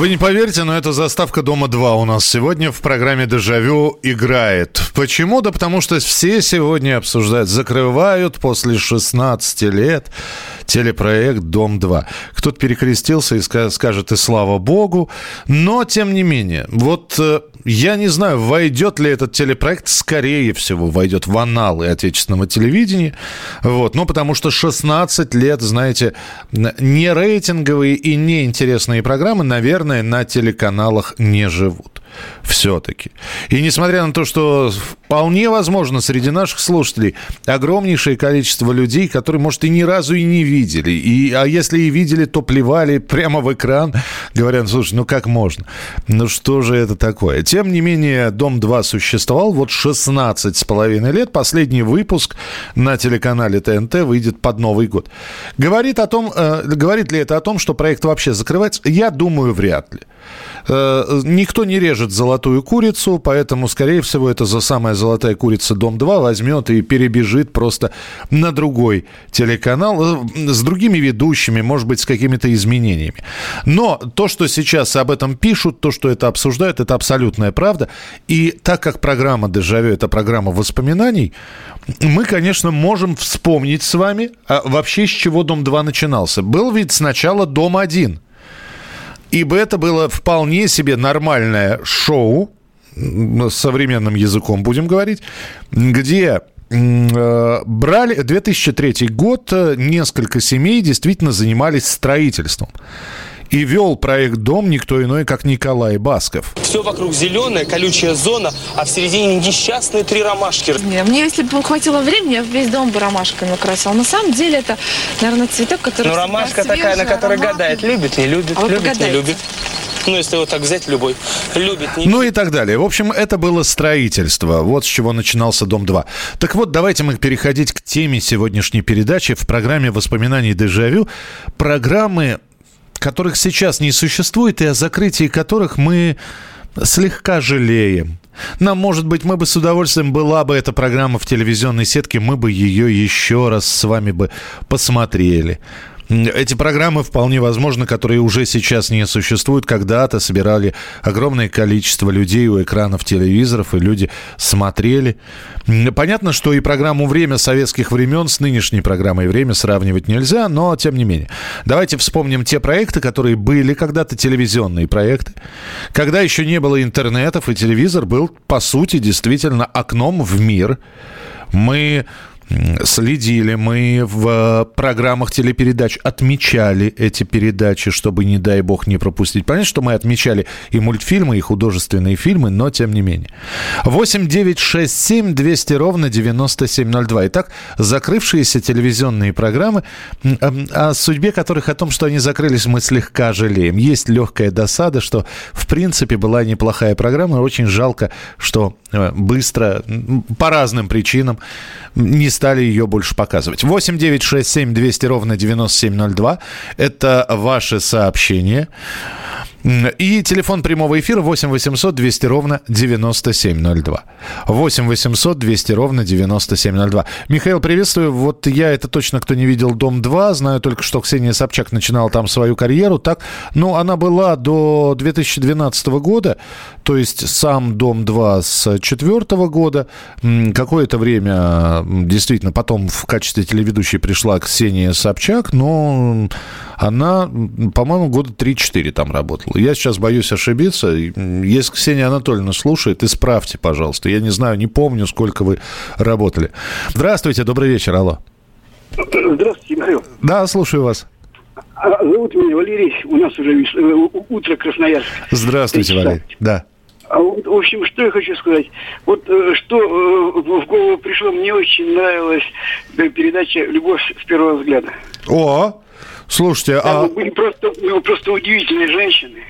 Вы не поверите, но эта заставка «Дома 2» у нас сегодня в программе «Дежавю» играет. Почему? Да потому что все сегодня обсуждают, закрывают после 16 лет телепроект «Дом-2». Кто-то перекрестился и ска- скажет «и слава богу», но тем не менее, вот э, я не знаю, войдет ли этот телепроект, скорее всего, войдет в аналы отечественного телевидения, вот, ну, потому что 16 лет, знаете, не рейтинговые и неинтересные программы, наверное, на телеканалах не живут все-таки. И несмотря на то, что вполне возможно среди наших слушателей огромнейшее количество людей, которые, может, и ни разу и не видели. И, а если и видели, то плевали прямо в экран, говоря, слушай, ну как можно? Ну что же это такое? Тем не менее, «Дом-2» существовал вот 16 с половиной лет. Последний выпуск на телеканале ТНТ выйдет под Новый год. Говорит, о том, э, говорит ли это о том, что проект вообще закрывается? Я думаю, вряд ли. Э, никто не режет золотую курицу, поэтому, скорее всего, это за самая золотая курица Дом-2 возьмет и перебежит просто на другой телеканал э, с другими ведущими, может быть, с какими-то изменениями. Но то, что сейчас об этом пишут, то, что это обсуждают, это абсолютная правда. И так как программа «Дежавю» — это программа воспоминаний, мы, конечно, можем вспомнить с вами а вообще с чего «Дом-2» начинался. Был ведь сначала «Дом-1», Ибо это было вполне себе нормальное шоу, современным языком будем говорить, где э, брали 2003 год, э, несколько семей действительно занимались строительством. И вел проект «Дом» никто иной, как Николай Басков. Все вокруг зеленая, колючая зона, а в середине несчастные три ромашки. Не, Мне, если бы хватило времени, я бы весь дом бы ромашками украсила. На самом деле это, наверное, цветок, который Ну, ромашка такая, на которой ароматный. гадает, любит, не любит, А любит, не любит. Ну, если вот так взять любой. Любит, не Ну и так далее. В общем, это было строительство. Вот с чего начинался «Дом-2». Так вот, давайте мы переходить к теме сегодняшней передачи в программе «Воспоминаний дежавю». Программы, которых сейчас не существует и о закрытии которых мы слегка жалеем. Нам, может быть, мы бы с удовольствием, была бы эта программа в телевизионной сетке, мы бы ее еще раз с вами бы посмотрели. Эти программы, вполне возможно, которые уже сейчас не существуют, когда-то собирали огромное количество людей у экранов телевизоров, и люди смотрели. Понятно, что и программу «Время» советских времен с нынешней программой «Время» сравнивать нельзя, но тем не менее. Давайте вспомним те проекты, которые были когда-то телевизионные проекты, когда еще не было интернетов, и телевизор был, по сути, действительно окном в мир. Мы следили, мы в программах телепередач отмечали эти передачи, чтобы, не дай бог, не пропустить. Понятно, что мы отмечали и мультфильмы, и художественные фильмы, но тем не менее. 8 9 6 7 200 ровно 9702. Итак, закрывшиеся телевизионные программы, о судьбе которых, о том, что они закрылись, мы слегка жалеем. Есть легкая досада, что, в принципе, была неплохая программа. Очень жалко, что э, быстро, по разным причинам, не стали ее больше показывать. 8 9 6 7 200 ровно 9702. Это ваши сообщения. И телефон прямого эфира 8 800 200 ровно 9702. 8 800 200 ровно 9702. Михаил, приветствую. Вот я, это точно, кто не видел «Дом-2», знаю только, что Ксения Собчак начинала там свою карьеру. Так, ну, она была до 2012 года, то есть сам «Дом-2» с 2004 года. Какое-то время действительно потом в качестве телеведущей пришла Ксения Собчак, но она, по-моему, года 3-4 там работала. Я сейчас боюсь ошибиться. Если Ксения Анатольевна слушает, исправьте, пожалуйста. Я не знаю, не помню, сколько вы работали. Здравствуйте, добрый вечер, алло. Здравствуйте, Михаил. Да, слушаю вас. А, Зовут меня Валерий. У нас уже э, утро Красноярск. Здравствуйте. Валерий. Да. А в общем, что я хочу сказать. Вот э, что э, в голову пришло, мне очень нравилась передача «Любовь с первого взгляда». О, слушайте, Там а... были просто, ну, просто удивительные женщины.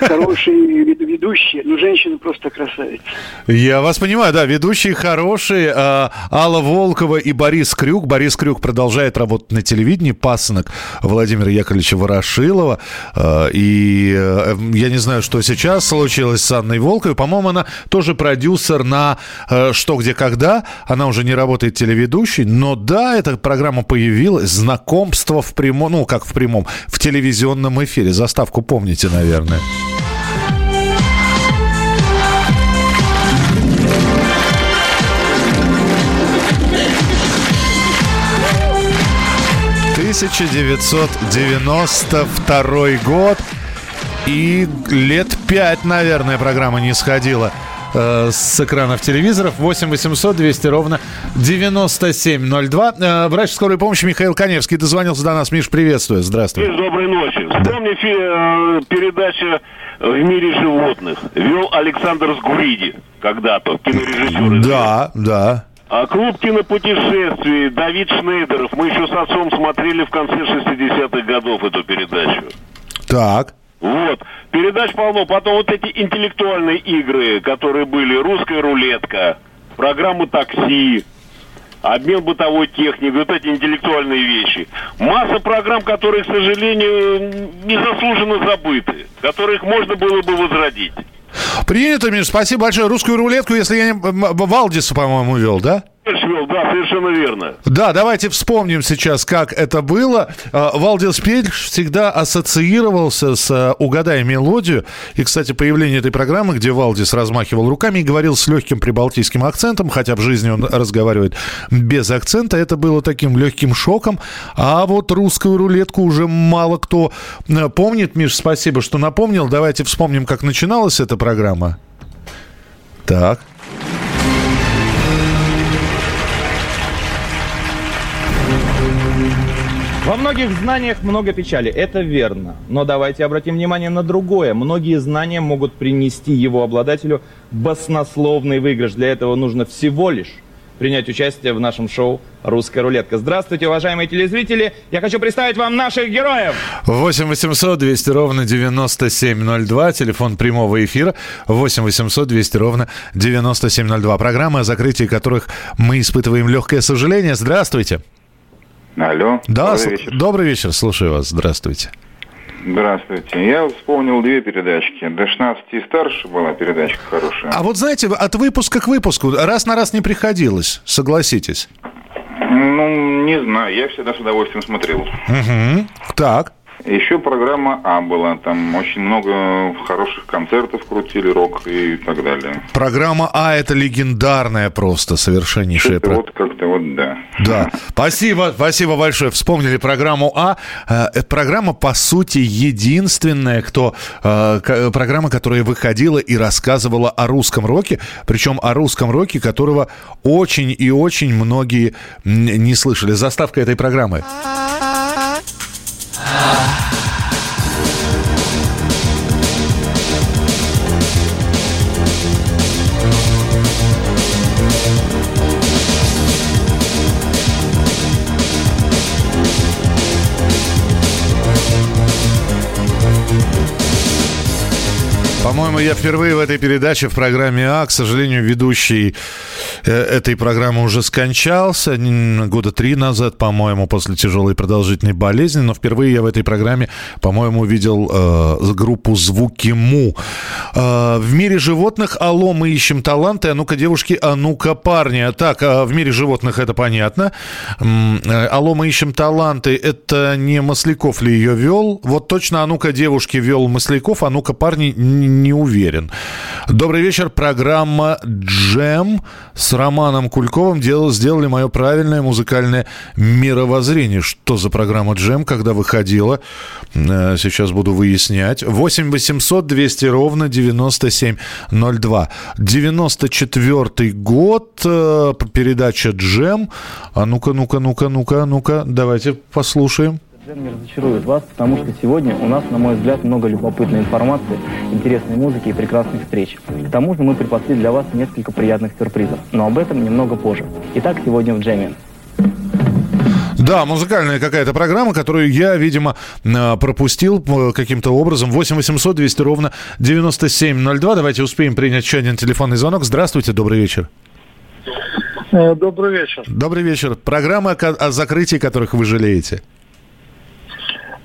Хорошие вед- ведущие, но женщины просто красавицы. Я вас понимаю, да, ведущие хорошие. а, Алла Волкова и Борис Крюк. Борис Крюк продолжает работать на телевидении, пасынок Владимира Яковлевича Ворошилова. А, И э, я не знаю, что сейчас случилось с Анной Волковой. По-моему, она тоже продюсер на э, «Что, где, когда». Она уже не работает телеведущей. Но да, эта программа появилась. Знакомство в прямом, ну, как в прямом, в телевизионном эфире. Заставку помните, наверное. «1992 год». И лет пять, наверное, программа не сходила э, с экранов телевизоров. 8 800 200 ровно 9702. Э, врач скорой помощи Михаил Коневский дозвонился до нас. Миш, приветствую. Здравствуй. Доброй ночи. Вспомни фи- э, передача «В мире животных». Вел Александр Сгуриди когда-то, кинорежиссер. Да, да. А клуб кинопутешествий Давид Шнейдеров. Мы еще с отцом смотрели в конце 60-х годов эту передачу. Так. Вот. Передач полно. Потом вот эти интеллектуальные игры, которые были. Русская рулетка, программы такси, обмен бытовой техникой, вот эти интеллектуальные вещи. Масса программ, которые, к сожалению, незаслуженно забыты, которых можно было бы возродить. Принято, Миш, спасибо большое. Русскую рулетку, если я не... Валдис, по-моему, вел, да? Швел, да, совершенно верно. Да, давайте вспомним сейчас, как это было. Э, Валдис Пельш всегда ассоциировался с э, «Угадай мелодию». И, кстати, появление этой программы, где Валдис размахивал руками и говорил с легким прибалтийским акцентом, хотя в жизни он разговаривает без акцента, это было таким легким шоком. А вот русскую рулетку уже мало кто э, помнит. Миш, спасибо, что напомнил. Давайте вспомним, как начиналась эта программа. Так. Во многих знаниях много печали, это верно. Но давайте обратим внимание на другое. Многие знания могут принести его обладателю баснословный выигрыш. Для этого нужно всего лишь принять участие в нашем шоу «Русская рулетка». Здравствуйте, уважаемые телезрители! Я хочу представить вам наших героев! 8 800 200 ровно 9702. Телефон прямого эфира 8 800 200 ровно 9702. Программы, о закрытии которых мы испытываем легкое сожаление. Здравствуйте. Алло. Да, Добрый вечер. добрый вечер. Слушаю вас. Здравствуйте. Здравствуйте. Я вспомнил две передачки. До 16 и старше была передачка хорошая. А вот знаете, от выпуска к выпуску раз на раз не приходилось, согласитесь. Ну, не знаю. Я всегда с удовольствием смотрел. Угу. Так. Еще программа А была. Там очень много хороших концертов крутили, рок и так далее. Программа А это легендарная просто, совершеннейшая. Про- вот как-то вот да. Да, спасибо, спасибо большое. Вспомнили программу А. Э, Эта программа, по сути, единственная, кто э, программа, которая выходила и рассказывала о русском роке, причем о русском роке, которого очень и очень многие не слышали. Заставка этой программы. По-моему, я впервые в этой передаче в программе А, к сожалению, ведущий э, этой программы уже скончался года три назад, по-моему, после тяжелой продолжительной болезни. Но впервые я в этой программе, по-моему, увидел э, группу «Звуки Му». Э, в мире животных «Алло, мы ищем таланты», «А ну-ка, девушки, а ну-ка, парни». Так, э, в мире животных это понятно. Э, «Алло, мы ищем таланты» — это не Масляков ли ее вел? Вот точно «А ну-ка, девушки» вел Масляков, «А ну-ка, парни» не уверен. Добрый вечер. Программа «Джем» с Романом Кульковым дел- сделали мое правильное музыкальное мировоззрение. Что за программа «Джем», когда выходила? Э, Сейчас буду выяснять. 8 800 200 ровно 9702. 94 год. э, Передача «Джем». А ну-ка, ну-ка, ну-ка, ну-ка, ну-ка. Давайте послушаем. Джем не разочарует вас, потому что сегодня у нас, на мой взгляд, много любопытной информации, интересной музыки и прекрасных встреч. К тому же мы припасли для вас несколько приятных сюрпризов, но об этом немного позже. Итак, сегодня в Джеме. Да, музыкальная какая-то программа, которую я, видимо, э, пропустил э, каким-то образом. 8 800 200 ровно 9702. Давайте успеем принять еще один телефонный звонок. Здравствуйте, добрый вечер. Э, добрый вечер. Добрый вечер. Программа о закрытии которых вы жалеете.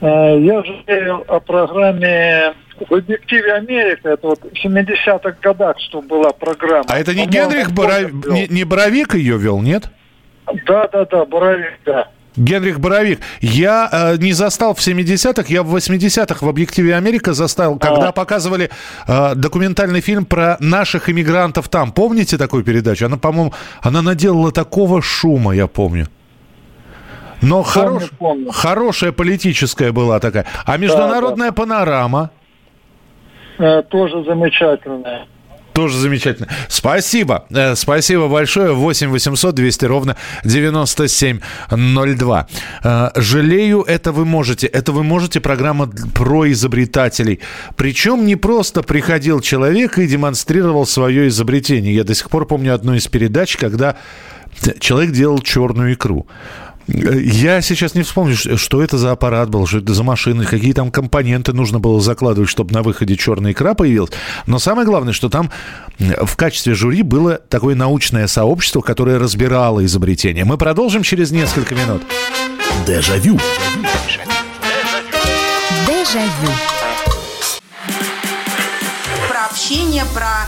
Я жалею о программе в объективе Америка. Это вот в 70-х годах, что была программа. А это не Генрих Боров... не, не Боровик ее вел, нет? Да, да, да, Боровик, да. Генрих Боровик. Я э, не застал в 70-х, я в 80-х в «Объективе Америка» застал, когда а. показывали э, документальный фильм про наших иммигрантов там. Помните такую передачу? Она, по-моему, она наделала такого шума, я помню. Но помню, хорош, помню. хорошая политическая была такая. А международная да, да. панорама? Э, тоже замечательная. Тоже замечательно. Спасибо. Э, спасибо большое. 8 800 200 ровно 9702. Э, жалею, это вы можете. Это вы можете. Программа про изобретателей. Причем не просто приходил человек и демонстрировал свое изобретение. Я до сих пор помню одну из передач, когда человек делал черную икру. Я сейчас не вспомню, что это за аппарат был, что это за машины, какие там компоненты нужно было закладывать, чтобы на выходе черная икра появилась. Но самое главное, что там в качестве жюри было такое научное сообщество, которое разбирало изобретение. Мы продолжим через несколько минут. Дежавю. Дежавю. Про общение, про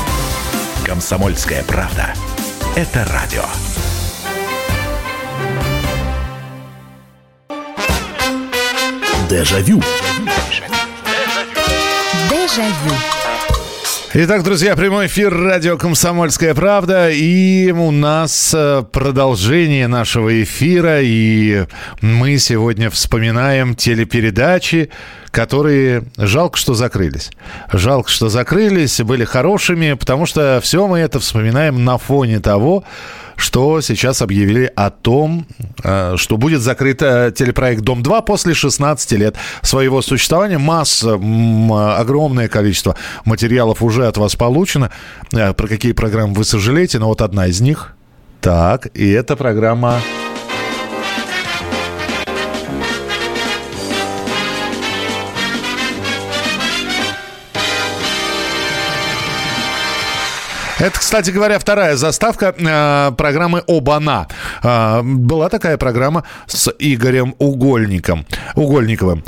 «Комсомольская правда». Это радио. Дежавю. Дежавю. Итак, друзья, прямой эфир радио «Комсомольская правда». И у нас э, продолжение нашего эфира. И мы сегодня вспоминаем телепередачи, которые жалко, что закрылись. Жалко, что закрылись, были хорошими, потому что все мы это вспоминаем на фоне того, что сейчас объявили о том, э, что будет закрыт э, телепроект «Дом-2» после 16 лет своего существования. Масса, огромное количество материалов уже от вас получено. Э, про какие программы вы сожалеете, но вот одна из них. Так, и эта программа Это, кстати говоря, вторая заставка э, программы «Обана». Э, была такая программа с Игорем Угольником. Угольниковым.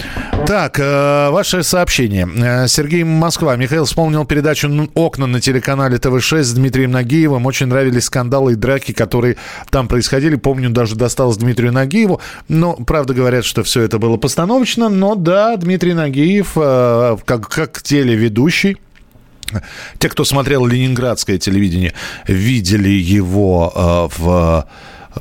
Так, э, ваше сообщение. Э, Сергей Москва. Михаил вспомнил передачу «Окна» на телеканале ТВ-6 с Дмитрием Нагиевым. Очень нравились скандалы и драки, которые там происходили. Помню, даже досталось Дмитрию Нагиеву. Но, правда, говорят, что все это было постановочно. Но да, Дмитрий Нагиев, э, как, как телеведущий, те, кто смотрел ленинградское телевидение, видели его э, в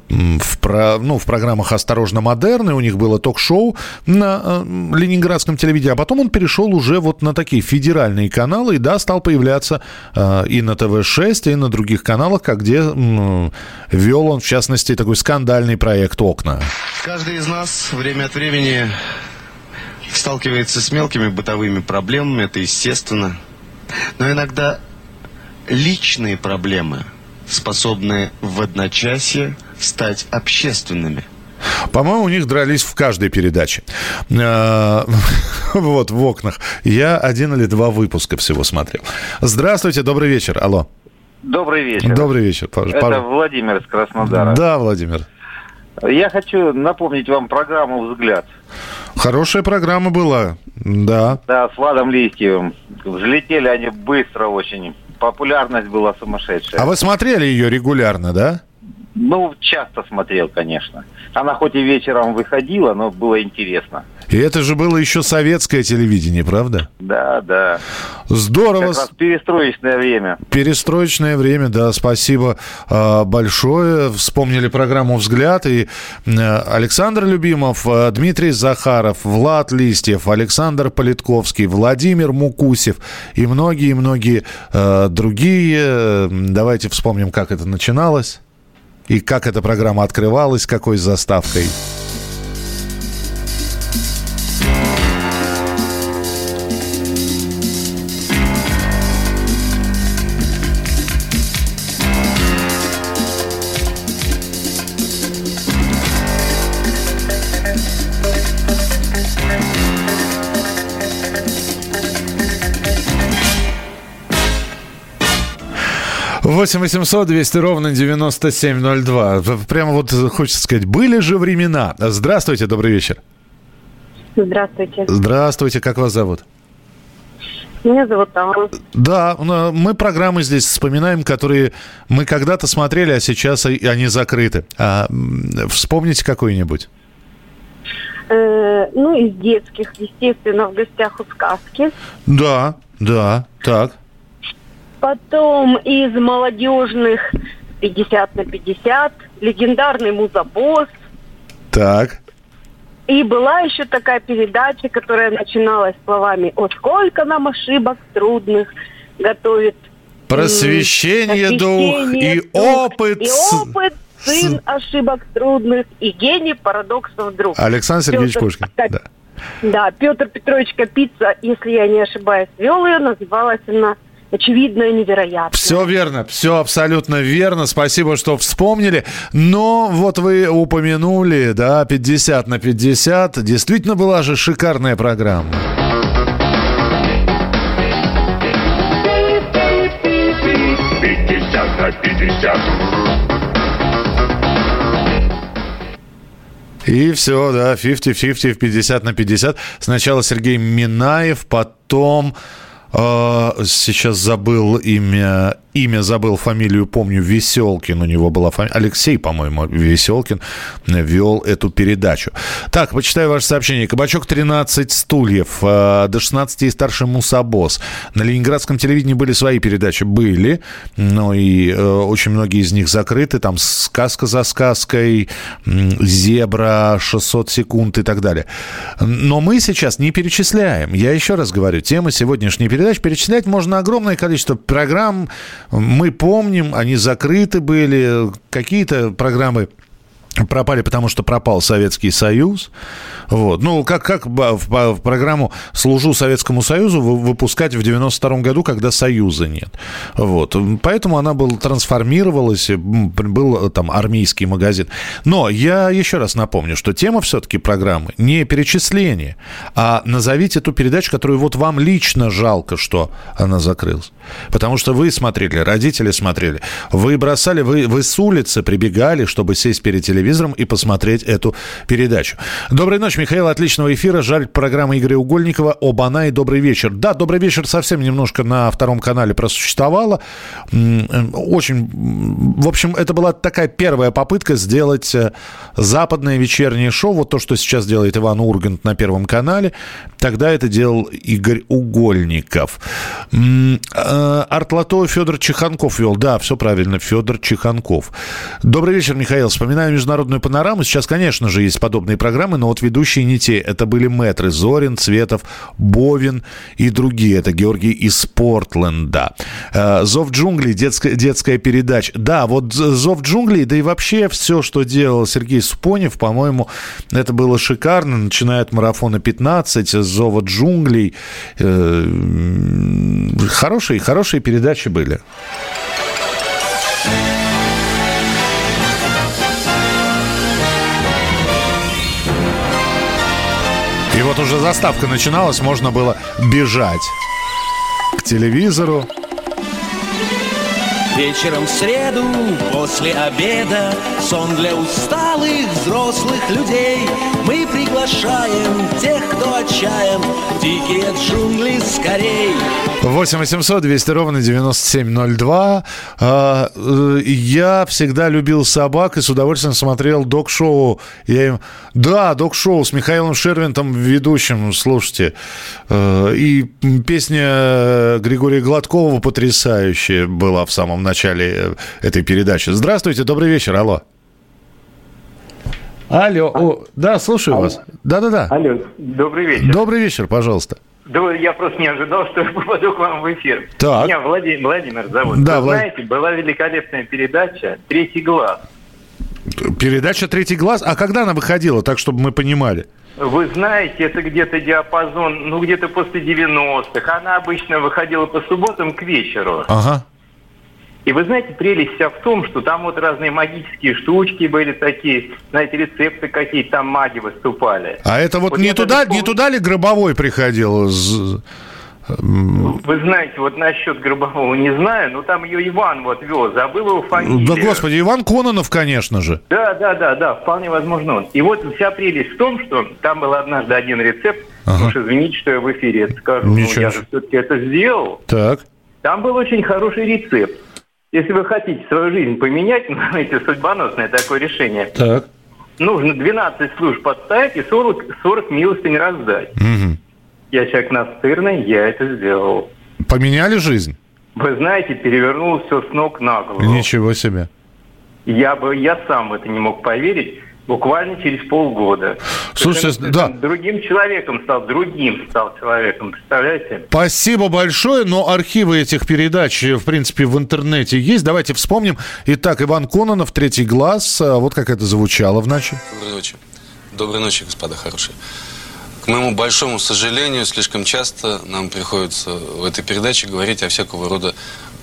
в, про, ну, в программах «Осторожно, модерны». У них было ток-шоу на э, ленинградском телевидении. А потом он перешел уже вот на такие федеральные каналы. И, да, стал появляться э, и на ТВ-6, и на других каналах, как где э, вел он, в частности, такой скандальный проект «Окна». Каждый из нас время от времени сталкивается с мелкими бытовыми проблемами. Это естественно. Но иногда личные проблемы способны в одночасье стать общественными. По-моему, у них дрались в каждой передаче. Э, вот, в окнах. Я один или два выпуска всего смотрел. Здравствуйте, добрый вечер. Алло. Добрый вечер. Добрый вечер. Это Владимир из Краснодара. Да, Владимир. Я хочу напомнить вам программу «Взгляд». Хорошая программа была, да. Да, с Владом Листьевым. Взлетели они быстро очень. Популярность была сумасшедшая. А вы смотрели ее регулярно, да? Ну, часто смотрел, конечно. Она хоть и вечером выходила, но было интересно. И это же было еще советское телевидение, правда? Да, да. Здорово. Как раз перестроечное время. Перестроечное время, да, спасибо э, большое. Вспомнили программу «Взгляд». И Александр Любимов, э, Дмитрий Захаров, Влад Листьев, Александр Политковский, Владимир Мукусев и многие-многие э, другие. Давайте вспомним, как это начиналось и как эта программа открывалась, какой заставкой. 8 800 200 ровно 9702. Прямо вот хочется сказать, были же времена. Здравствуйте, добрый вечер. Здравствуйте. Здравствуйте, как вас зовут? Меня зовут Анна. Да, мы программы здесь вспоминаем, которые мы когда-то смотрели, а сейчас они закрыты. А, вспомните какую-нибудь. Э, ну, из детских, естественно, в гостях у сказки. Да, да, так. Потом из молодежных 50 на 50, легендарный музабосс. Так. И была еще такая передача, которая начиналась словами «О, сколько нам ошибок трудных готовит Просвещение, дух и дух, опыт. И опыт сын ошибок трудных и гений парадоксов друг. Александр Сергеевич Петр, Пушкин. Да. да, Петр Петрович Капица, если я не ошибаюсь, вел ее, называлась она очевидное, невероятное. Все верно, все абсолютно верно. Спасибо, что вспомнили. Но вот вы упомянули, да, 50 на 50. Действительно была же шикарная программа. на 50. И все, да, 50-50, 50 на 50. Сначала Сергей Минаев, потом сейчас забыл имя имя забыл, фамилию помню, Веселкин у него была фамилия. Алексей, по-моему, Веселкин вел эту передачу. Так, почитаю ваше сообщение. Кабачок 13 стульев, э, до 16 и старше Мусабос. На ленинградском телевидении были свои передачи? Были, но и э, очень многие из них закрыты. Там «Сказка за сказкой», «Зебра», «600 секунд» и так далее. Но мы сейчас не перечисляем. Я еще раз говорю, тема сегодняшней передачи перечислять можно огромное количество программ, мы помним, они закрыты были, какие-то программы пропали, потому что пропал Советский Союз. Вот. Ну, как, как в, программу «Служу Советскому Союзу» выпускать в 92 году, когда Союза нет. Вот. Поэтому она была, трансформировалась, был там армейский магазин. Но я еще раз напомню, что тема все-таки программы не перечисление, а назовите ту передачу, которую вот вам лично жалко, что она закрылась. Потому что вы смотрели, родители смотрели, вы бросали, вы, вы с улицы прибегали, чтобы сесть перед телевизором телевизором и посмотреть эту передачу. Доброй ночи, Михаил. Отличного эфира. Жаль, программа Игоря Угольникова. Оба-на и добрый вечер. Да, добрый вечер совсем немножко на втором канале просуществовала. Очень... В общем, это была такая первая попытка сделать э, западное вечернее шоу. Вот то, что сейчас делает Иван Ургант на Первом канале. Тогда это делал Игорь Угольников. Э, Артлото Федор Чеханков вел. Да, все правильно, Федор Чеханков. Добрый вечер, Михаил. Вспоминаю международный международную панораму. Сейчас, конечно же, есть подобные программы, но вот ведущие не те. Это были мэтры Зорин, Цветов, Бовин и другие. Это Георгий из Портленда. Э, Зов джунглей, детская, детская передача. Да, вот Зов джунглей, да и вообще все, что делал Сергей Супонев, по-моему, это было шикарно. Начиная от марафона 15, Зова джунглей. Э, хорошие, хорошие передачи были. Вот уже заставка начиналась, можно было бежать к телевизору. Вечером в среду после обеда Сон для усталых взрослых людей Мы приглашаем тех, кто отчаян в дикие джунгли скорей. 8 800 200 ровно 9702. А, э, Я всегда любил собак и с удовольствием смотрел док-шоу. Я им... Да, док-шоу с Михаилом Шервинтом ведущим, слушайте. Э, И песня Григория Гладкова потрясающая была в самом начале э, этой передачи. Здравствуйте, добрый вечер, алло. Алло, о, да, слушаю вас. Да-да-да. Алло, добрый вечер. Добрый вечер, пожалуйста. Да, я просто не ожидал, что я попаду к вам в эфир. Так. Меня Владимир, Владимир зовут. Да, Вы Влад- знаете, была великолепная передача «Третий глаз». Передача «Третий глаз». А когда она выходила, так, чтобы мы понимали? Вы знаете, это где-то диапазон, ну, где-то после 90-х. Она обычно выходила по субботам к вечеру. Ага. И вы знаете, прелесть вся в том, что там вот разные магические штучки были такие, знаете, рецепты какие-то, там маги выступали. А это вот, не, я туда, не туда ли Гробовой приходил? Вы знаете, вот насчет Гробового не знаю, но там ее Иван вот вез, забыл его фамилию. Да, господи, Иван Кононов, конечно же. Да, да, да, да, вполне возможно он. И вот вся прелесть в том, что там был однажды один рецепт, уж извините, что я в эфире это скажу, но Ничего я себе. же все-таки это сделал. Так. Там был очень хороший рецепт. Если вы хотите свою жизнь поменять, ну, знаете, судьбоносное такое решение, Так. нужно 12 служб подставить и 40, 40 милостынь раздать. Я человек настырный, я это сделал. Поменяли жизнь? Вы знаете, перевернул все с ног на голову. Ничего себе. Я бы, я сам в это не мог поверить. Буквально через полгода. Слушайте, Совершенно да. Другим человеком стал, другим стал человеком, представляете? Спасибо большое, но архивы этих передач, э, в принципе, в интернете есть. Давайте вспомним. Итак, Иван Кононов, «Третий глаз». А Вот как это звучало в ночи. Доброй ночи. Доброй ночи, господа хорошие. К моему большому сожалению, слишком часто нам приходится в этой передаче говорить о всякого рода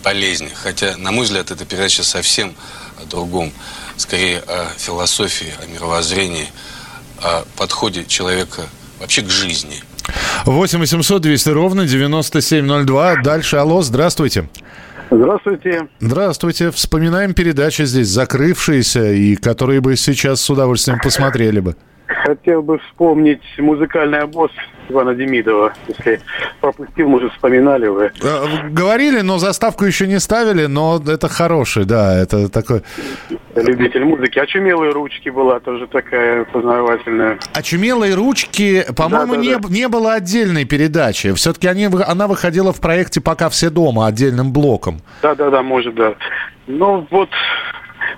болезнях. Хотя, на мой взгляд, эта передача совсем о другом. Скорее о философии, о мировоззрении, о подходе человека вообще к жизни. 8 800 200 ровно 9702. Дальше, алло, здравствуйте. Здравствуйте. Здравствуйте. Вспоминаем передачи здесь закрывшиеся и которые бы сейчас с удовольствием посмотрели бы. Хотел бы вспомнить музыкальный обоз Ивана Демидова. Если пропустил, может, вспоминали вы. Э, Говорили, но заставку еще не ставили, но это хороший, да, это такой... Любитель музыки. Очумелые ручки была тоже такая познавательная. Очумелые ручки, по-моему, Да, да, не, да. не было отдельной передачи. Все-таки они, она выходила в проекте «Пока все дома» отдельным блоком. Да-да-да, может, да. Ну, вот,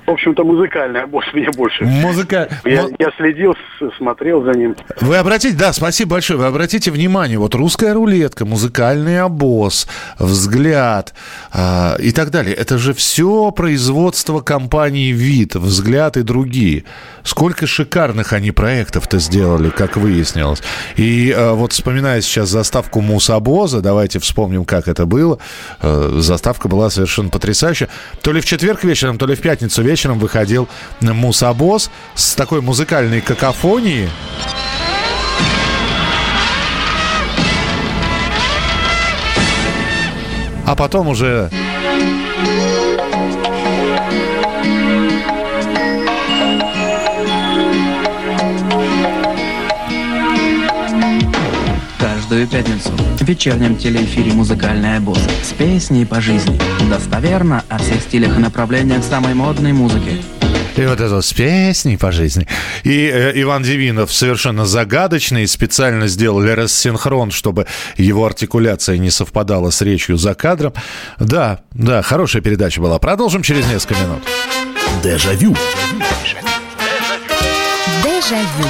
в общем-то, музыкальный обоз мне больше. Музыка... Я, я следил, смотрел за ним. Вы обратите, да, спасибо большое. Вы обратите внимание, вот русская рулетка, музыкальный обоз, взгляд а, и так далее. Это же все производство компании ВИД, взгляд и другие. Сколько шикарных они проектов-то сделали, как выяснилось. И а, вот вспоминая сейчас заставку Мусобоза, давайте вспомним, как это было. Э, Заставка была совершенно потрясающая. То ли в четверг вечером, то ли в пятницу вечером выходил Мусобоз с такой музыкальной какофонией. А потом уже... Каждую пятницу в вечернем телеэфире «Музыкальный обоз» с песней по жизни. Достоверно о всех стилях и направлениях самой модной музыки. И вот это вот с песней по жизни. И э, Иван Девинов совершенно загадочный, специально сделали рассинхрон, чтобы его артикуляция не совпадала с речью за кадром. Да, да, хорошая передача была. Продолжим через несколько минут. Дежавю. Дежавю.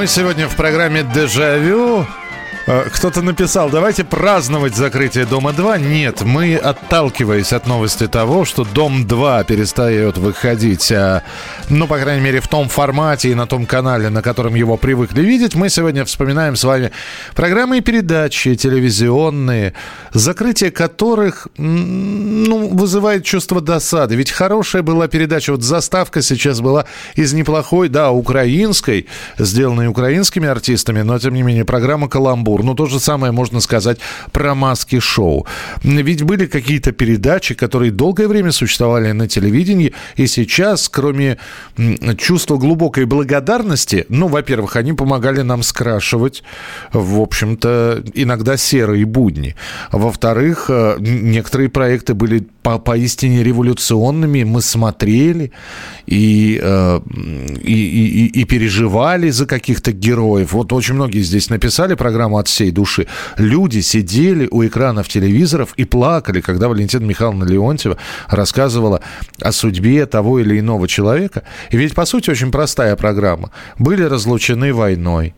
Мы сегодня в программе «Дежавю». Э, Кто-то написал, давайте праздновать закрытие Дома-2. Нет, мы, отталкиваясь от новости того, что Дом-2 перестает выходить, а, ну, по крайней мере, в том формате и на том канале, на котором его привыкли видеть, мы сегодня вспоминаем с вами программы и передачи телевизионные, закрытие которых, ну, вызывает чувство досады. Ведь хорошая была передача, вот заставка сейчас была из неплохой, да, украинской, сделанной украинскими артистами, но, тем не менее, программа «Каламбур». Ну, то же самое можно сказать про маски-шоу. Ведь были какие-то передачи, которые долгое время существовали на телевидении, и сейчас, кроме чувства глубокой благодарности, ну, во-первых, они помогали нам скрашивать, в общем-то, иногда серые будни. Во-вторых, э, некоторые проекты были по поистине революционными. Мы смотрели э, и, и, и- и переживали за каких-то героев. Вот очень многие здесь написали программу от всей души. Люди сидели у экранов телевизоров и плакали, когда Валентина Михайловна Леонтьева рассказывала о судьбе того или иного человека. И ведь, по сути, очень простая программа. Были разлучены войной.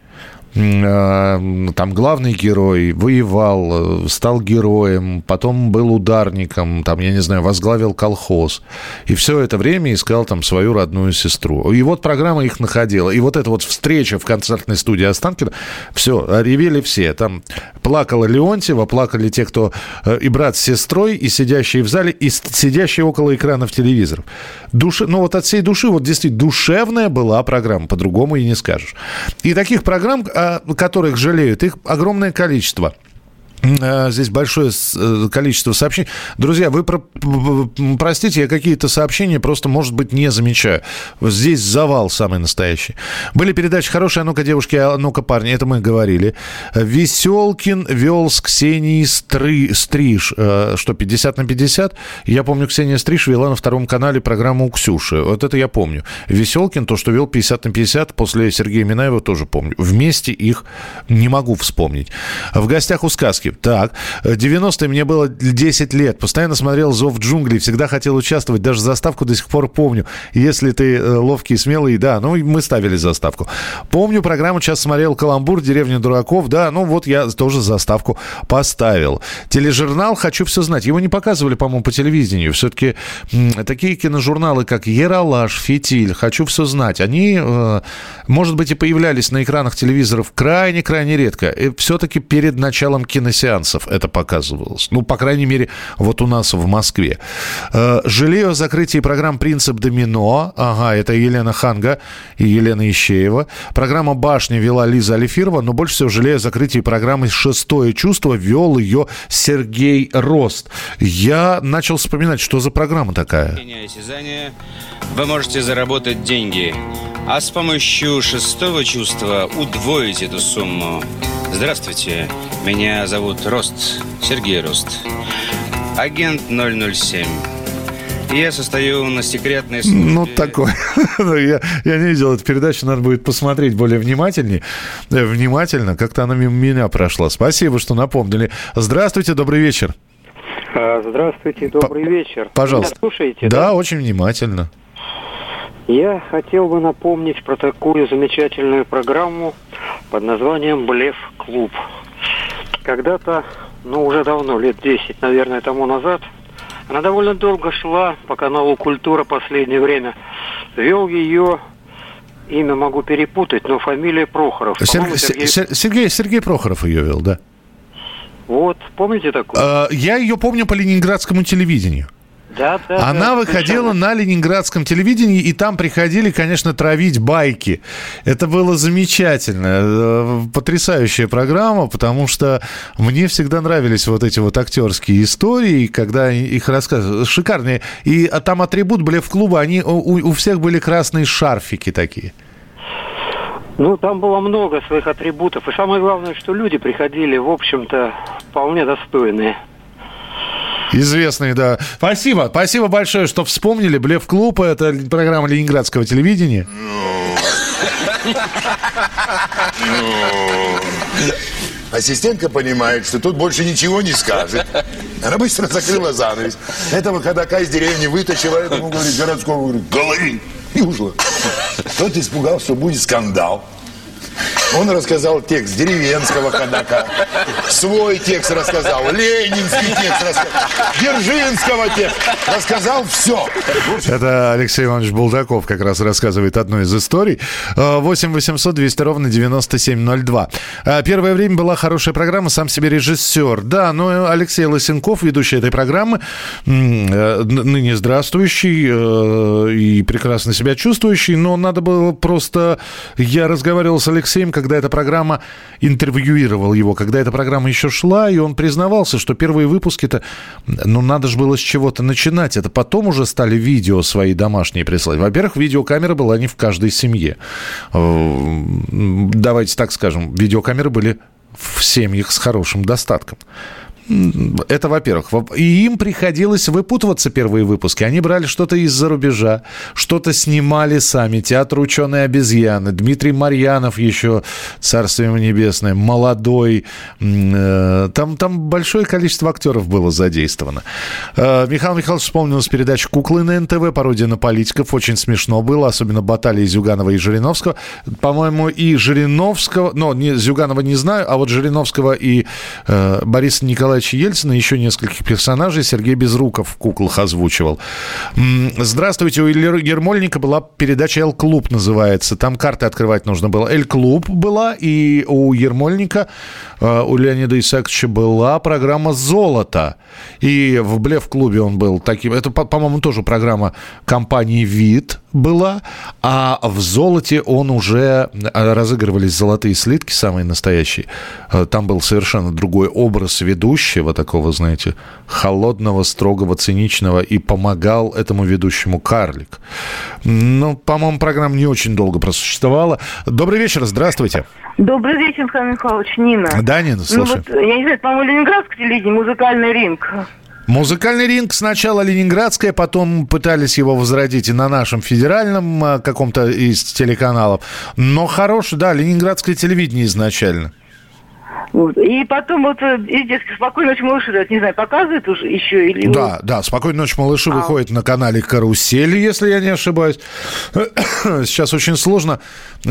Э, Там главный герой воевал, э, стал героем, потом был ударником, там, я не знаю, возглавил колхоз. И все это время искал там свою родную сестру. И вот программа их находила. И вот эта вот встреча в концертной студии Останкина, все, ревели все. Там плакала Леонтьева, плакали те, кто э, и брат с сестрой, и сидящие в зале, и сидящие около экранов телевизоров. Души, ну вот от всей души, вот действительно душевная была программа, по-другому и не скажешь. И таких программ, которых жалеют, их огромное количество. Э, Здесь большое э, количество сообщений. Друзья, вы про- простите, я какие-то сообщения просто, может быть, не замечаю. Здесь завал самый настоящий. Были передачи хорошие, ну-ка, девушки, а ну-ка, парни, это мы говорили. Веселкин вел с Ксенией Стры- Стриж. Э, Что, 50 на 50? Я помню, Ксения Стриж вела на втором канале программу у Ксюши. Вот это я помню. Веселкин, то, что вел 50 на 50, после Сергея Минаева тоже помню. Вместе их не могу вспомнить. В гостях у сказки. Так, 90-е мне было 10 лет. Постоянно смотрел «Зов джунглей». Всегда хотел участвовать. Даже заставку до сих пор помню. Если ты э, ловкий и смелый, да. Ну, мы ставили заставку. Помню программу, сейчас смотрел «Каламбур», «Деревня дураков». Да, ну вот я тоже заставку поставил. Тележурнал «Хочу все знать». Его не показывали, по-моему, по телевидению. Все-таки такие киножурналы, как «Ералаш», «Фитиль», «Хочу все знать», они, э, может быть, и появлялись на экранах телевизоров крайне-крайне редко. Все-таки перед началом киносеансов это показывалось. Ну, по крайней мере, вот у нас в Москве. Э, Жалею о закрытии программ «Принцип домино». Ага, это Елена Ханга и Елена Ищеева. Программа «Башня» вела Лиза Алифирова, но больше всего жалею о закрытии программы «Шестое чувство». Вел ее Сергей Рост. Я начал вспоминать, что за программа такая. Осязание вы можете заработать деньги, а с помощью шестого чувства удвоить эту сумму. Здравствуйте, меня зовут Рост, Сергей Рост, агент 007. Я состою на секретной службе. Ну, такой. Ну, я, я не видел эту передачу, надо будет посмотреть более внимательнее. Э, Внимательно, как-то она мимо меня прошла. Спасибо, что напомнили. Здравствуйте, добрый вечер. А, Здравствуйте, добрый вечер. Пожалуйста. Меня слушаете? Да, очень внимательно. Я хотел бы напомнить про такую замечательную программу под названием «Блеф Клуб». Когда-то, ну уже давно, лет 10, наверное, тому назад, она довольно долго шла по каналу «Культура» последнее время. Вел ее, имя могу перепутать, но фамилия Прохоров. По-моему, Сергей, Сергей, Сергей Прохоров ее вел, да. Вот, помните такую? Э, Я ее помню по ленинградскому телевидению. Да, да, Она да, выходила на ленинградском телевидении, и там приходили, конечно, травить байки. Это было замечательно. Э, Потрясающая программа, потому что мне всегда нравились вот эти вот актерские истории, когда их рассказывают. Шикарные. И там атрибут блеф-клуба, они, у, у всех были красные шарфики такие. Ну, там было много своих атрибутов. И самое главное, что люди приходили, в общем-то, вполне достойные. Известные, да. Спасибо. Спасибо большое, что вспомнили. Блеф-клуб – это программа ленинградского телевидения. Ассистентка понимает, что тут больше ничего не скажет. Она быстро закрыла занавес. Этого ходока из деревни вытащила, этому, говорит, городского, говорит, головень, и ушла. Тот испугался, что будет скандал. Он рассказал текст деревенского ходака, свой текст рассказал, ленинский текст рассказал, Дзержинского текст рассказал все. Это Алексей Иванович Булдаков как раз рассказывает одну из историй. 8 800 200 ровно 9702. А, Первое время была хорошая программа «Сам себе режиссер». Да, но Алексей Лысенков, ведущий этой программы, э, ныне здравствующий э, и прекрасно себя чувствующий, но надо было просто... Я разговаривал с Алексеем, когда эта программа интервьюировал его, когда эта программа еще шла, и он признавался, что первые выпуски-то, ну, надо же было с чего-то начинать. Это потом уже стали видео свои домашние присылать. Во-первых, видеокамера была не в каждой семье. Э, Давайте так скажем, видеокамеры были в семьях с хорошим достатком. Это, во-первых. Во- И им приходилось выпутываться первые выпуски. Они брали что-то из-за рубежа, что-то снимали сами. Театр «Ученые обезьяны», Дмитрий Марьянов еще, царствие ему небесное, молодой. Э, Там, там большое количество актеров было задействовано. Э, Михаил Михайлович вспомнил с передачи «Куклы» на НТВ, пародия на политиков. Очень смешно было, особенно баталии Зюганова и Жириновского. По-моему, и Жириновского, но не, Зюганова не знаю, а вот Жириновского и э, Бориса Николаевича Ельцина, еще нескольких персонажей Сергей Безруков в «Куклах» озвучивал. Здравствуйте, у Ильи Ермольника была передача «Л-клуб» называется. Там карты открывать нужно было. «Л-клуб» была, и у Ермольника, э, у Леонида Исааковича была программа «Золото». И в «Блеф-клубе» он был таким. Это, по- по-моему, тоже программа компании «Вид» была, а в «Золоте» он уже э, разыгрывались золотые слитки, самые настоящие. Э, Там был совершенно другой образ ведущего, такого, знаете, холодного, строгого, циничного, и помогал этому ведущему карлик. Ну, по-моему, программа не очень долго просуществовала. Добрый вечер, здравствуйте. Добрый вечер, Михаил Михайлович, Нина. Да, Нина, Ну слушай. вот, я не знаю, по-моему, Ленинградское телевидение, музыкальный ринг. Музыкальный ринг сначала ленинградская, потом пытались его возродить и на нашем федеральном а, каком-то из телеканалов. Но хороший, да, ленинградское телевидение изначально. Вот. И потом вот э, из детских «Спокойной ночи, малыши», не знаю, показывают уже еще или... Да, да, «Спокойной ночи, малыши» А. выходит на канале «Карусель», если я не ошибаюсь. Сейчас очень сложно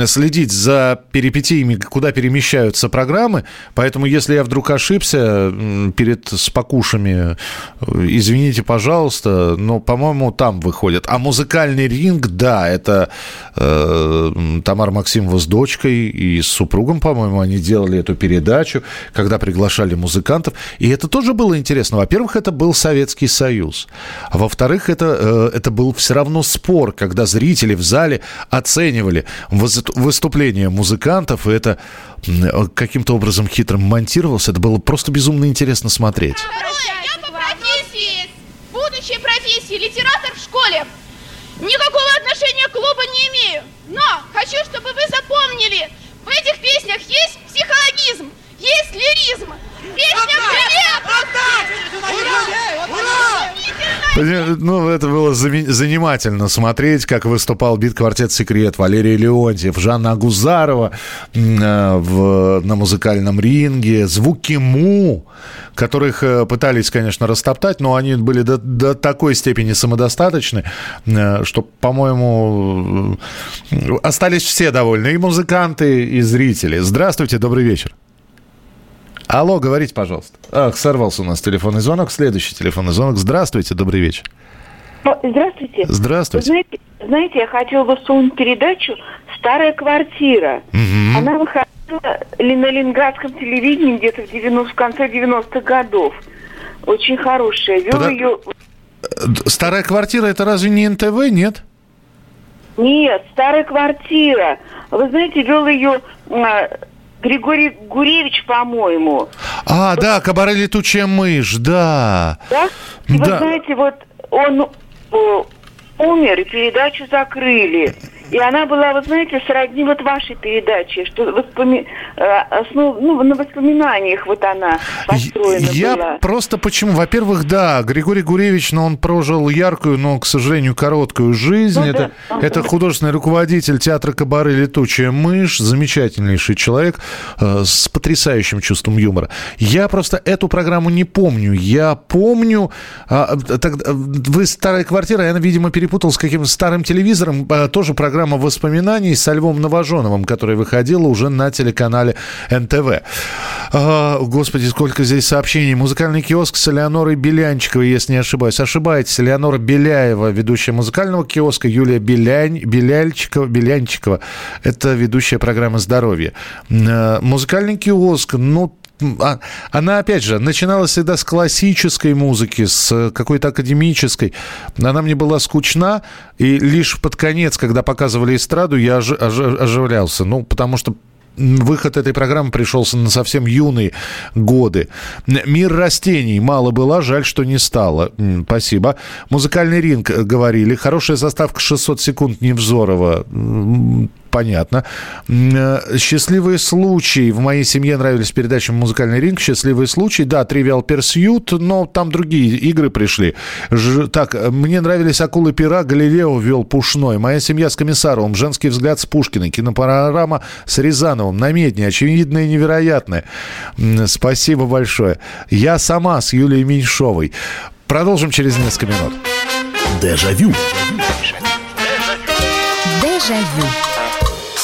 следить за перипетиями, куда перемещаются программы, поэтому если я вдруг ошибся перед спокушами, э, извините, пожалуйста, но, по-моему, там выходит. А музыкальный ринг, да, это э, Тамара Максимова с дочкой и с супругом, по-моему, они делали эту передачу, когда приглашали музыкантов. И это тоже было интересно. Во-первых, это был Советский Союз. А во-вторых, это, э, это был все равно спор, когда зрители в зале оценивали выступления музыкантов, и это каким-то образом хитро монтировалось. Это было просто безумно интересно смотреть. Я по профессии, будущей профессии, литератор в школе. Никакого отношения к клубу не имею. Но хочу, чтобы вы запомнили, в этих песнях есть психологизм, есть лиризм. Песня «Привет!» Ну, это было занимательно смотреть, как выступал бит-квартет «Секрет», Валерий Леонтьев, Жанна Агузарова э, в, на музыкальном ринге, звуки Му, которых э, пытались, конечно, растоптать, но они были до, до такой степени самодостаточны, э, что, по-моему, остались все довольны, и музыканты, и зрители. Здравствуйте, добрый вечер. Алло, говорите, пожалуйста. Ах, сорвался у нас телефонный звонок. Следующий телефонный звонок. Здравствуйте, добрый вечер. Ну, Здравствуйте. Здравствуйте. Знаете, знаете, я хотела бы вспомнить передачу «Старая квартира». Она выходила на ленинградском телевидении где-то в, 90, в конце 90-х годов. Очень хорошая. Вел Подо- ее... Д- Старая квартира, это разве не НТВ, нет? Нет, «Старая квартира». Вы знаете, вел ее Григорий Гуревич, по-моему. А, да, кабаре «Летучая мышь», да. Да? И вы Да. знаете, вот он о, умер, и передачу закрыли. И она была, вы знаете, сродни вот вашей передаче, что воспоми... э, основ- ну, на воспоминаниях вот она построена Я была. просто почему? Во-первых, да, Григорий Гуревич, но он прожил яркую, но, к сожалению, короткую жизнь. Ну это, да. это художественный руководитель театра Кабары «Летучая мышь», замечательнейший человек э, с потрясающим чувством юмора. Я просто эту программу не помню. Я помню... а, тогда- вы «Старая квартира», я, видимо, перепутал с каким-то старым телевизором. а, тоже программа программа воспоминаний со Львом Новоженовым, которая выходила уже на телеканале НТВ. А, господи, сколько здесь сообщений. Музыкальный киоск с Элеонорой Белянчиковой, если не ошибаюсь. Ошибаетесь. Элеонора Беляева, ведущая музыкального киоска, Юлия Белянь, Беляльчикова, Белянчикова. Это ведущая программы «Здоровье». А, музыкальный киоск, ну, она, опять же, начиналась всегда с классической музыки, с какой-то академической. Она мне была скучна, и лишь под конец, когда показывали эстраду, я ожи- ожи- оживлялся. Ну, потому что выход этой программы пришелся на совсем юные годы. Мир растений мало было, жаль, что не стало. Спасибо. Музыкальный ринг э, говорили. Хорошая заставка 600 секунд Невзорова. Понятно. Э, Счастливые случаи. В моей семье нравились передачи «Музыкальный ринг». Счастливые случаи. Да, Trivial Pursuit, но там другие игры пришли. Ж- Так, мне нравились «Акулы пера», «Галилео» вел Пушной. Моя семья с Комиссаровым. «Женский взгляд» с Пушкиной. Кинопанорама с Рязановым. Намедни. Очевидное и невероятное. Спасибо большое. Я сама с Юлией Меньшовой. Продолжим через несколько минут. Дежавю. Дежавю.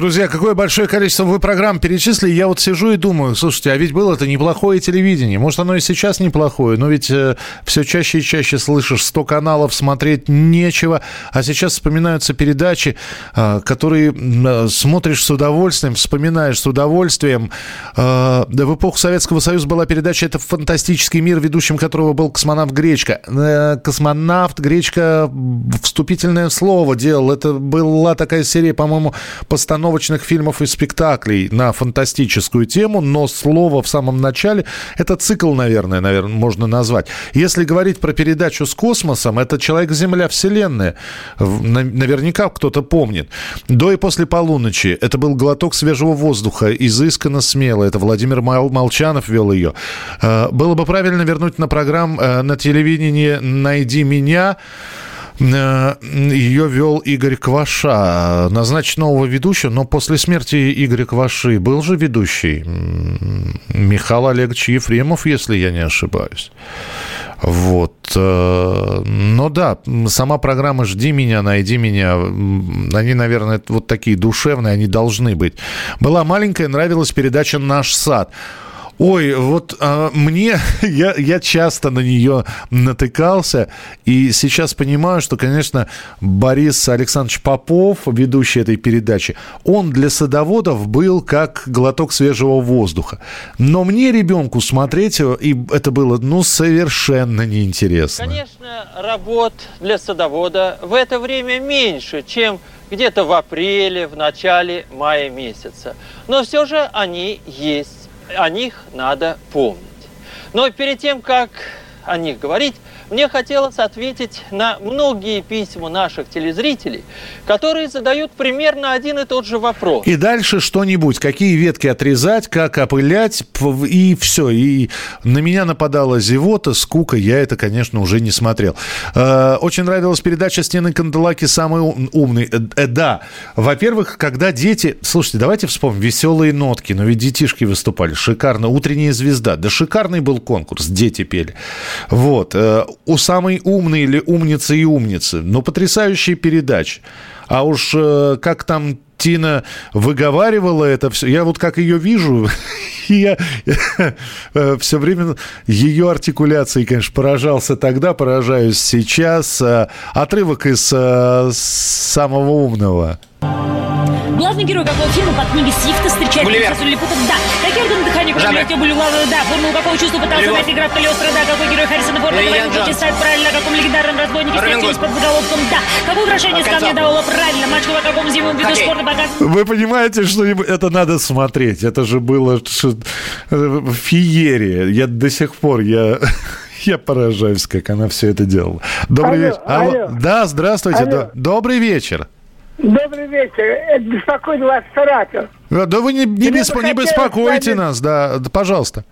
Друзья, какое большое количество вы программ перечислили. Я вот сижу и думаю, слушайте, а ведь было-то неплохое телевидение. Может, оно и сейчас неплохое, но ведь э, все чаще и чаще слышишь 100 каналов, смотреть нечего. А сейчас вспоминаются передачи, э, которые э, смотришь с удовольствием, вспоминаешь с удовольствием. Э, да в эпоху Советского Союза была передача «Это фантастический мир», ведущим которого был космонавт Гречка. Э, космонавт Гречка вступительное слово делал. Это была такая серия, по-моему, постановочных фильмов и спектаклей на фантастическую тему, но слово в самом начале – это цикл, наверное, наверное, можно назвать. Если говорить про передачу с космосом, это «Человек-Земля. Вселенная». В- на- Наверняка кто-то помнит. До и после полуночи это был глоток свежего воздуха, изысканно смело. Это Владимир Мол- Молчанов вел ее. Э, Было бы правильно вернуть на программ э, на телевидении «Найди меня». Э, Ее вел Игорь Кваша. Назначить нового ведущего, но после смерти Игоря Кваши был же ведущий Михаил Олегович Ефремов, если я не ошибаюсь. Вот. э, Но да, сама программа «Жди меня, найди меня», они, наверное, вот такие душевные, они должны быть. Была маленькая, нравилась передача «Наш сад». Ой, вот а, мне, я, я часто на нее натыкался, и сейчас понимаю, что, конечно, Борис Александрович Попов, ведущий этой передачи, он для садоводов был как глоток свежего воздуха. Но мне, ребенку, смотреть его, и это было, ну, совершенно неинтересно. Конечно, работ для садовода в это время меньше, чем где-то в апреле, в начале мая месяца. Но все же они есть, о них надо помнить. Но перед тем, как о них говорить, мне хотелось ответить на многие письма наших телезрителей, которые задают примерно один и тот же вопрос. И дальше что-нибудь, какие ветки отрезать, как опылять, и все. И на меня нападала зевота, скука, я это, конечно, уже не смотрел. Э, Очень нравилась передача «Стены Канделаки» самый ум- умный. Э, э, Да, во-первых, когда дети... Слушайте, давайте вспомним, веселые нотки, но ведь детишки выступали, шикарно. «Утренняя звезда», да шикарный был конкурс, дети пели. Вот. Э, У самой умной или умницы и умницы, ну, потрясающие передачи. А уж э, как там Тина выговаривала это все. Я вот как ее вижу, я все время ее артикуляцией, конечно, поражался тогда, поражаюсь сейчас. Э, Отрывок из э, самого умного. Главный герой какого фильма по книге Свифта встречает Гулливер. Да. Какие у тебя были главного? Да. Формулу какого чувства пытался Любовь. найти граф Калиостро? Да. Какой герой Харрисона Форда говорил, читать правильно? Каком легендарном разбойнике встретились под заголовком? Да. Какое украшение с камня давало правильно? Мальчику о каком зимовом виду спорта показывал? Вы понимаете, что это надо смотреть. Это же было э, феерия. Я до сих пор, я... Я поражаюсь, как она все это делала. Добрый Алло, вечер. Алло. алло. Да, здравствуйте. Алло. До- Добрый вечер. Добрый вечер. Это беспокоит вас Саратов. Э, Да вы не, не, беспо- не беспокойте нас, да, да, пожалуйста.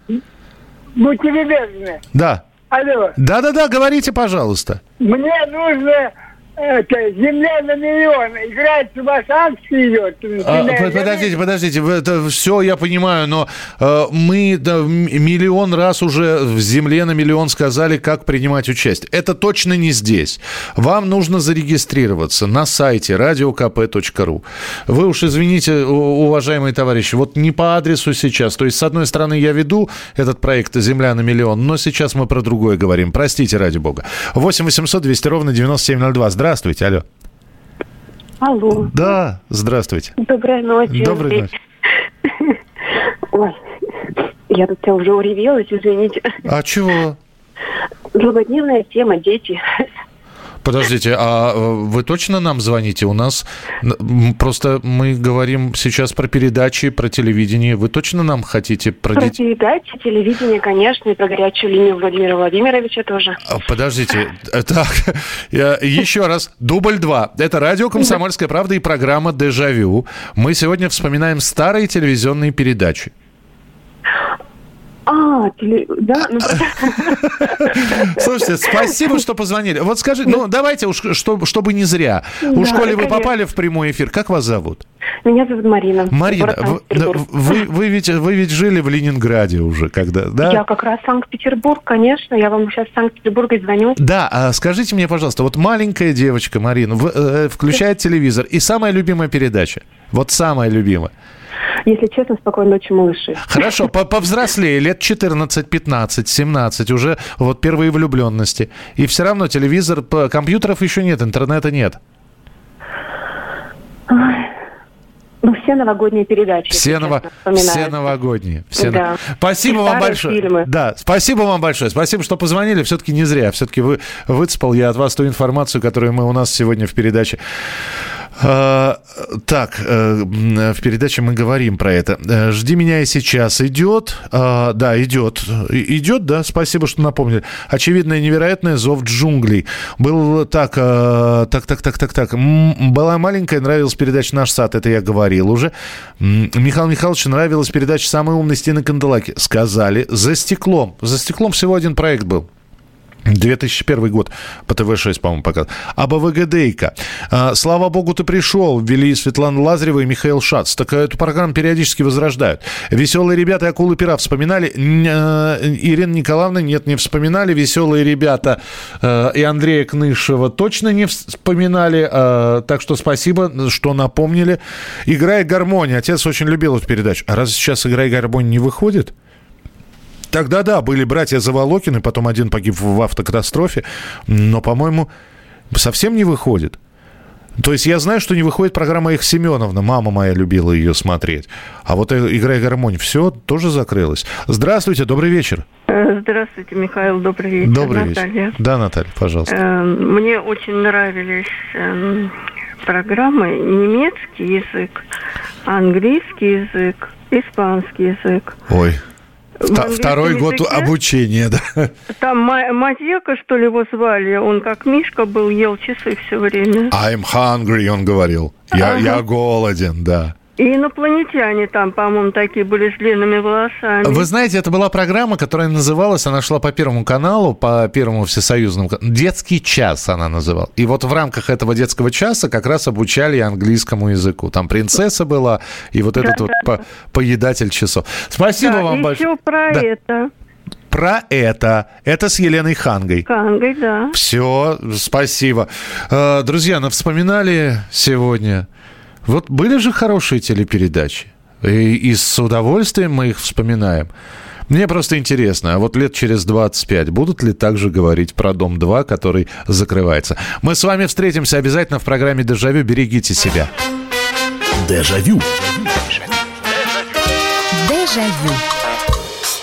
Будьте любезны. Да. Алло. Да-да-да, говорите, пожалуйста. Мне нужно это, земля на миллион. Вас акции идет. А, под- подождите, подождите, это все я понимаю, но э, мы да, миллион раз уже в земле на миллион сказали, как принимать участие. Это точно не здесь. Вам нужно зарегистрироваться на сайте radiokp.ru. Вы уж извините, уважаемые товарищи, вот не по адресу сейчас. То есть, с одной стороны, я веду этот проект «Земля на миллион», но сейчас мы про другое говорим. Простите, ради бога. 8 800 200 ровно 9702. Здравствуйте, алло. Алло. Да, здравствуйте. Доброй ночи. Доброй ночи. Ой, я тут тебя уже уревелась, извините. А чего? Злободневная тема, дети. Подождите, а э, вы точно нам звоните? У нас просто мы говорим сейчас про передачи, про телевидение. Вы точно нам хотите про Про передачи, телевидение, конечно, и про горячую линию Владимира Владимировича тоже. Подождите, э, так, еще раз, дубль два. Это радио «Комсомольская правда» и программа «Дежавю». Мы сегодня вспоминаем старые телевизионные передачи. А, теле... да, ну... Слушайте, спасибо, что позвонили. Вот скажи, ну давайте уж, что- чтобы не зря. Уж Да, коли вы попали в прямой эфир, как вас зовут? Меня зовут Марина. Марина, вы, Санкт-Петербург. вы, вы ведь, вы ведь жили в Ленинграде уже, когда, да? Я как раз Санкт-Петербург, конечно. Я вам сейчас из Санкт-Петербурга звоню. Да, а скажите мне, пожалуйста, вот маленькая девочка Марина в- э, включает телевизор, и самая любимая передача, вот самая любимая. Если честно, спокойной ночи, малыши. Хорошо, по- повзрослее, лет 14, 15, 17, уже вот первые влюбленности. И все равно телевизор, компьютеров еще нет, интернета нет. Ну, все новогодние передачи. Все, ново- все новогодние. Все Да. нов- Спасибо И вам большое. фильмы. Да, спасибо вам большое. Спасибо, что позвонили. Все-таки не зря. Все-таки вы выцепал я от вас ту информацию, которую мы у нас сегодня в передаче. А, так, э, в передаче мы говорим про это. Э, Жди меня и сейчас идет. А, да, идет. Идет, да. Спасибо, что напомнили. Очевидное невероятное зов джунглей. Был так, э, так, так, так, так, так. Была маленькая, нравилась передача «Наш сад», это я говорил уже. М, Михаилу Михайловичу нравилась передача «Самый умный Стены Канделаки». Сказали, за стеклом. За стеклом всего один проект был. 2001 год по ТВ-6, по-моему, показывал. АБВГДейка. А, Слава богу, ты пришел. Вели Светлана Лазарева и Михаил Шац. Так э, эту программу периодически возрождают. Веселые ребята и акулы пера вспоминали. Э, Ирина Николаевна, нет, не вспоминали. Веселые ребята э, и Андрея Кнышева точно не вспоминали. Э, Так что спасибо, что напомнили. Играя гармония. Отец очень любил эту передачу. А раз сейчас играя гармония не выходит? Тогда да, были братья Заволокины, потом один погиб в автокатастрофе, но, по-моему, совсем не выходит. То есть я знаю, что не выходит программа «Их Семеновна». Мама моя любила ее смотреть. А вот э, «Играй гармонь» все тоже закрылось. Здравствуйте, добрый вечер. Здравствуйте, Михаил, добрый вечер. Добрый Наталья. вечер. Да, Наталья, пожалуйста. Э, Мне очень нравились эм, программы немецкий язык, английский язык, испанский язык. Ой. Вта- Второй год языке? обучения, да. Там Ма- Мазека, что ли, его звали, он как Мишка был, ел часы все время. I'm hungry, он говорил. Я, Ага. я голоден, да. И инопланетяне там, по-моему, такие были с длинными волосами. Вы знаете, это была программа, которая называлась, она шла по Первому каналу, по Первому всесоюзному. Детский час она называлась. И вот в рамках этого детского часа как раз обучали английскому языку. Там принцесса была и вот этот вот по- поедатель часов. Спасибо Да, вам большое. про Да. это. Про это. Это с Еленой Хангой. Кангой, да. Все, спасибо. Э, Друзья, ну вспоминали сегодня. Вот были же хорошие телепередачи. И, и с удовольствием мы их вспоминаем. Мне просто интересно, а вот лет через 25 будут ли также говорить про «Дом-2», который закрывается? Мы с вами встретимся обязательно в программе «Дежавю». Берегите себя. Дежавю. Дежавю.